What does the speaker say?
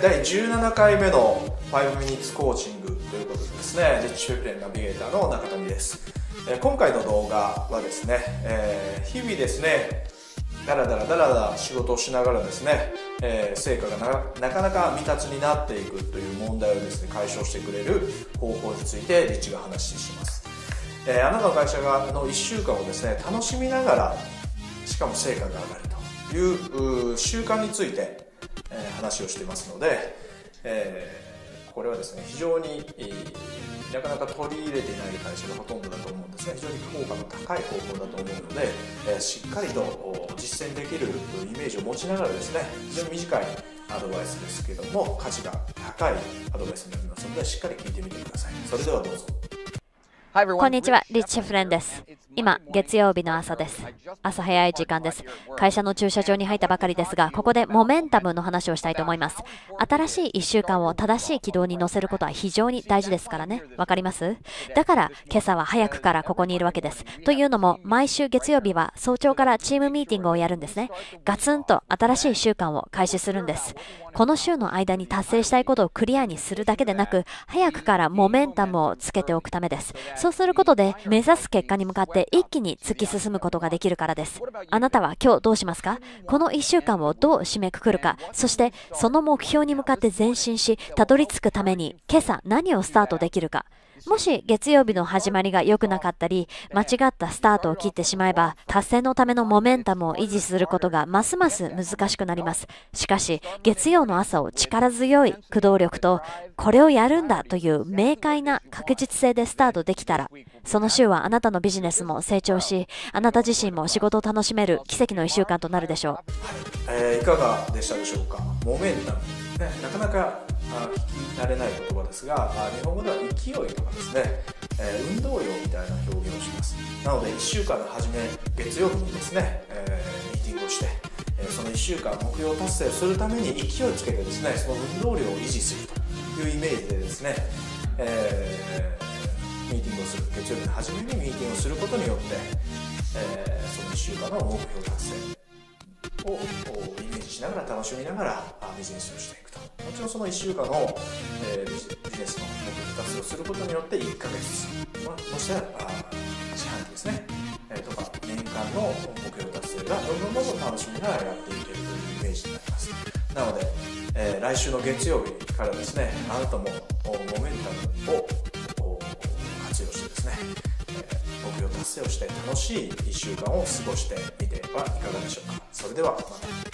第17回目の5ミニッツコーチングということでですね、リッチフェプレンナビゲーターの中谷です。えー、今回の動画はですね、えー、日々ですね、だらだらだらだら仕事をしながらですね、えー、成果がなかなか未達になっていくという問題をですね、解消してくれる方法についてリッチが話します。えー、あなたの会社がの1週間をですね、楽しみながら、しかも成果が上がるという習慣について、え話をしてますので、えー、これはですね非常に、なかなか取り入れていない会社がほとんどだと思うんですが非常に効果の高い方法だと思うので、え、しっかりと実践できるイメージを持ちながらですね非常に短いアドバイスですけども価値が高いアドバイスになりますのでしっかり聞いてみてください。それではどうぞ。こんにちは、リッチ・フレンです。今、月曜日の朝です。朝早い時間です。会社の駐車場に入ったばかりですが、ここでモメンタムの話をしたいと思います。新しい1週間を正しい軌道に乗せることは非常に大事ですからね。わかります？だから、今朝は早くからここにいるわけです。というのも、毎週月曜日は早朝からチームミーティングをやるんですね。ガツンと新しい週間を開始するんです。この週の間に達成したいことをクリアにするだけでなく、早くからモメンタムをつけておくためです。そうすることで、目指す結果に向かって一気に突き進むことができるからです。あなたは今日どうしますか？この1週間をどう締めくくるか、そしてその目標に向かって前進し、たどり着くために今朝何をスタートできるか。もし月曜日の始まりが良くなかったり、間違ったスタートを切ってしまえば、達成のためのモメンタムを維持することがますます難しくなります。しかし、月曜の朝を力強い駆動力と、これをやるんだという明快な確実性でスタートできたら、その週はあなたのビジネスも成長し、あなた自身も仕事を楽しめる奇跡の1週間となるでしょう。はいえー、いかがでしたでしょうか？モメンタム、ね、なかなかあ聞き慣れない言葉ですがあ日本語では勢いとかですね、えー、運動量みたいな表現をします。なので1週間の初め月曜日にですね、えー、ミーティングをして、えその1週間目標達成するために勢いつけてですねその運動量を維持するというイメージでですね、えー、ミーティングをする月曜日の初めにミーティングをすることによって、えその1週間の目標達成をイメージしながら楽しみながらビジネスをしていくもちろんその1週間の、えー、ビジネスの目標達成をすることによって1ヶ月、まあ、もしくは四半期ですね、えー、とか年間の目標達成がどんどんどんどん楽しみながらやっていけるというイメージになります。なので、えー、来週の月曜日からですねあなたもモメンタムを活用してですねえ目標達成をして楽しい1週間を過ごしてみてはいかがでしょうか。それではまた。